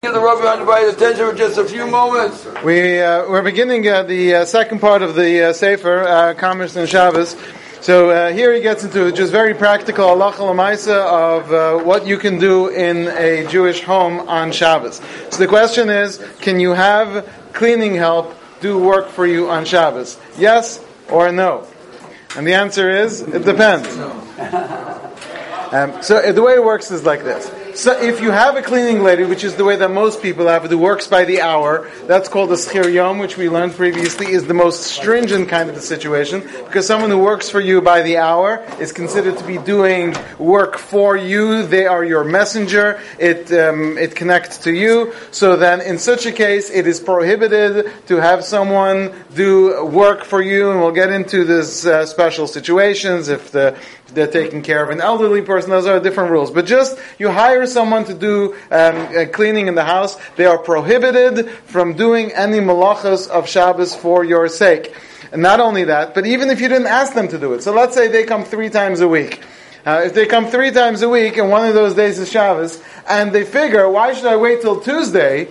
Give the Rabbi undivided attention for just a few moments. We, uh, we're beginning uh, the uh, second part of the uh, Sefer, uh, Commerce and Shabbos. So uh, here he gets into just very practical halacha lemaisa of uh, what you can do in a Jewish home on Shabbos. So the question is, can you have cleaning help do work for you on Shabbos? Yes or no? And the answer is, it depends. Um, so uh, the way it works is like this. So if you have a cleaning lady, which is the way that most people have who works by the hour, that's called a schir yom, which we learned previously, is the most stringent kind of a situation, because someone who works for you by the hour is considered to be doing work for you. They are your messenger. It um, it connects to you. So then, in such a case, it is prohibited to have someone do work for you, and we'll get into this uh, special situations if the they're taking care of an elderly person. Those are different rules. But just you hire someone to do um, uh, cleaning in the house, they are prohibited from doing any malachas of Shabbos for your sake. And not only that, but even if you didn't ask them to do it. So let's say they come three times a week. Uh, if they come three times a week and one of those days is Shabbos, and they figure, why should I wait till Tuesday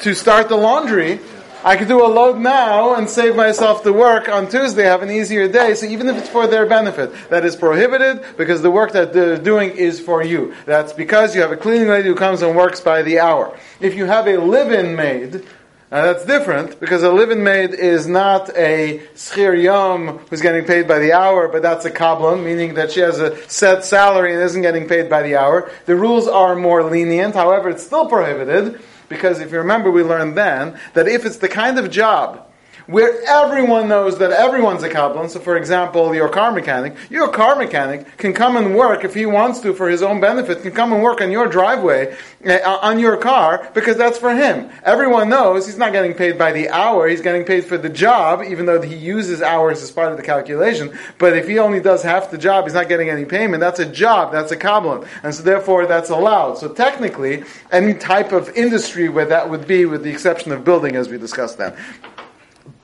to start the laundry? I could do a load now and save myself the work on Tuesday, have an easier day. So even if it's for their benefit, that is prohibited because the work that they're doing is for you. That's because you have a cleaning lady who comes and works by the hour. If you have a live-in maid, now that's different because a live-in maid is not a schir yom who's getting paid by the hour, but that's a kablan, meaning that she has a set salary and isn't getting paid by the hour. The rules are more lenient, however, it's still prohibited because if you remember, we learned then that if it's the kind of job where everyone knows that everyone's a kablan. So, for example, your car mechanic, your car mechanic can come and work if he wants to for his own benefit, can come and work on your driveway, uh, on your car, because that's for him. Everyone knows he's not getting paid by the hour, he's getting paid for the job, even though he uses hours as part of the calculation. But if he only does half the job, he's not getting any payment. That's a job, that's a kablan. And so, therefore, that's allowed. So, technically, any type of industry where that would be, with the exception of building, as we discussed then.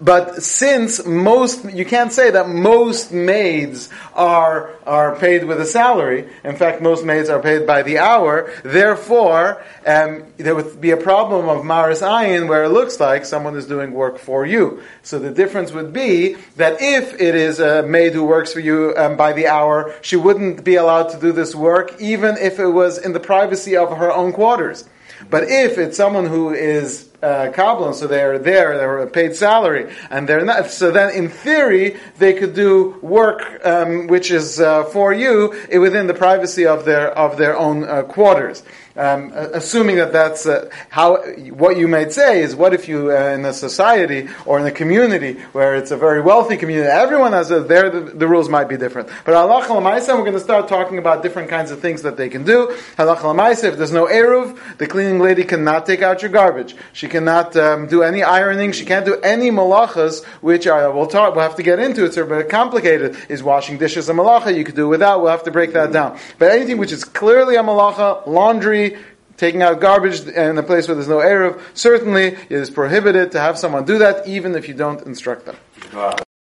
But since most, you can't say that most maids are, are paid with a salary. In fact, most maids are paid by the hour. Therefore, um, there would be a problem of Maris Ayin where it looks like someone is doing work for you. So the difference would be that if it is a maid who works for you um, by the hour, she wouldn't be allowed to do this work even if it was in the privacy of her own quarters. But if it's someone who is uh, kablan, so they're there, they're a paid salary, and they're not. So then, in theory, they could do work um, which is uh, for you within the privacy of their of their own uh, quarters. Um, assuming that that's uh, how what you might say is what if you uh, in a society or in a community where it's a very wealthy community everyone has a there the, the rules might be different. But lemaisa we're going to start talking about different kinds of things that they can do. Halacha if there's no eruv the cleaning lady cannot take out your garbage. She cannot um, do any ironing. She can't do any malachas which are we'll talk we'll have to get into. It's a bit complicated. Is washing dishes a malacha? You could do without. We'll have to break that down. But anything which is clearly a malacha laundry taking out garbage in a place where there's no Eruv, certainly it is prohibited to have someone do that, even if you don't instruct them.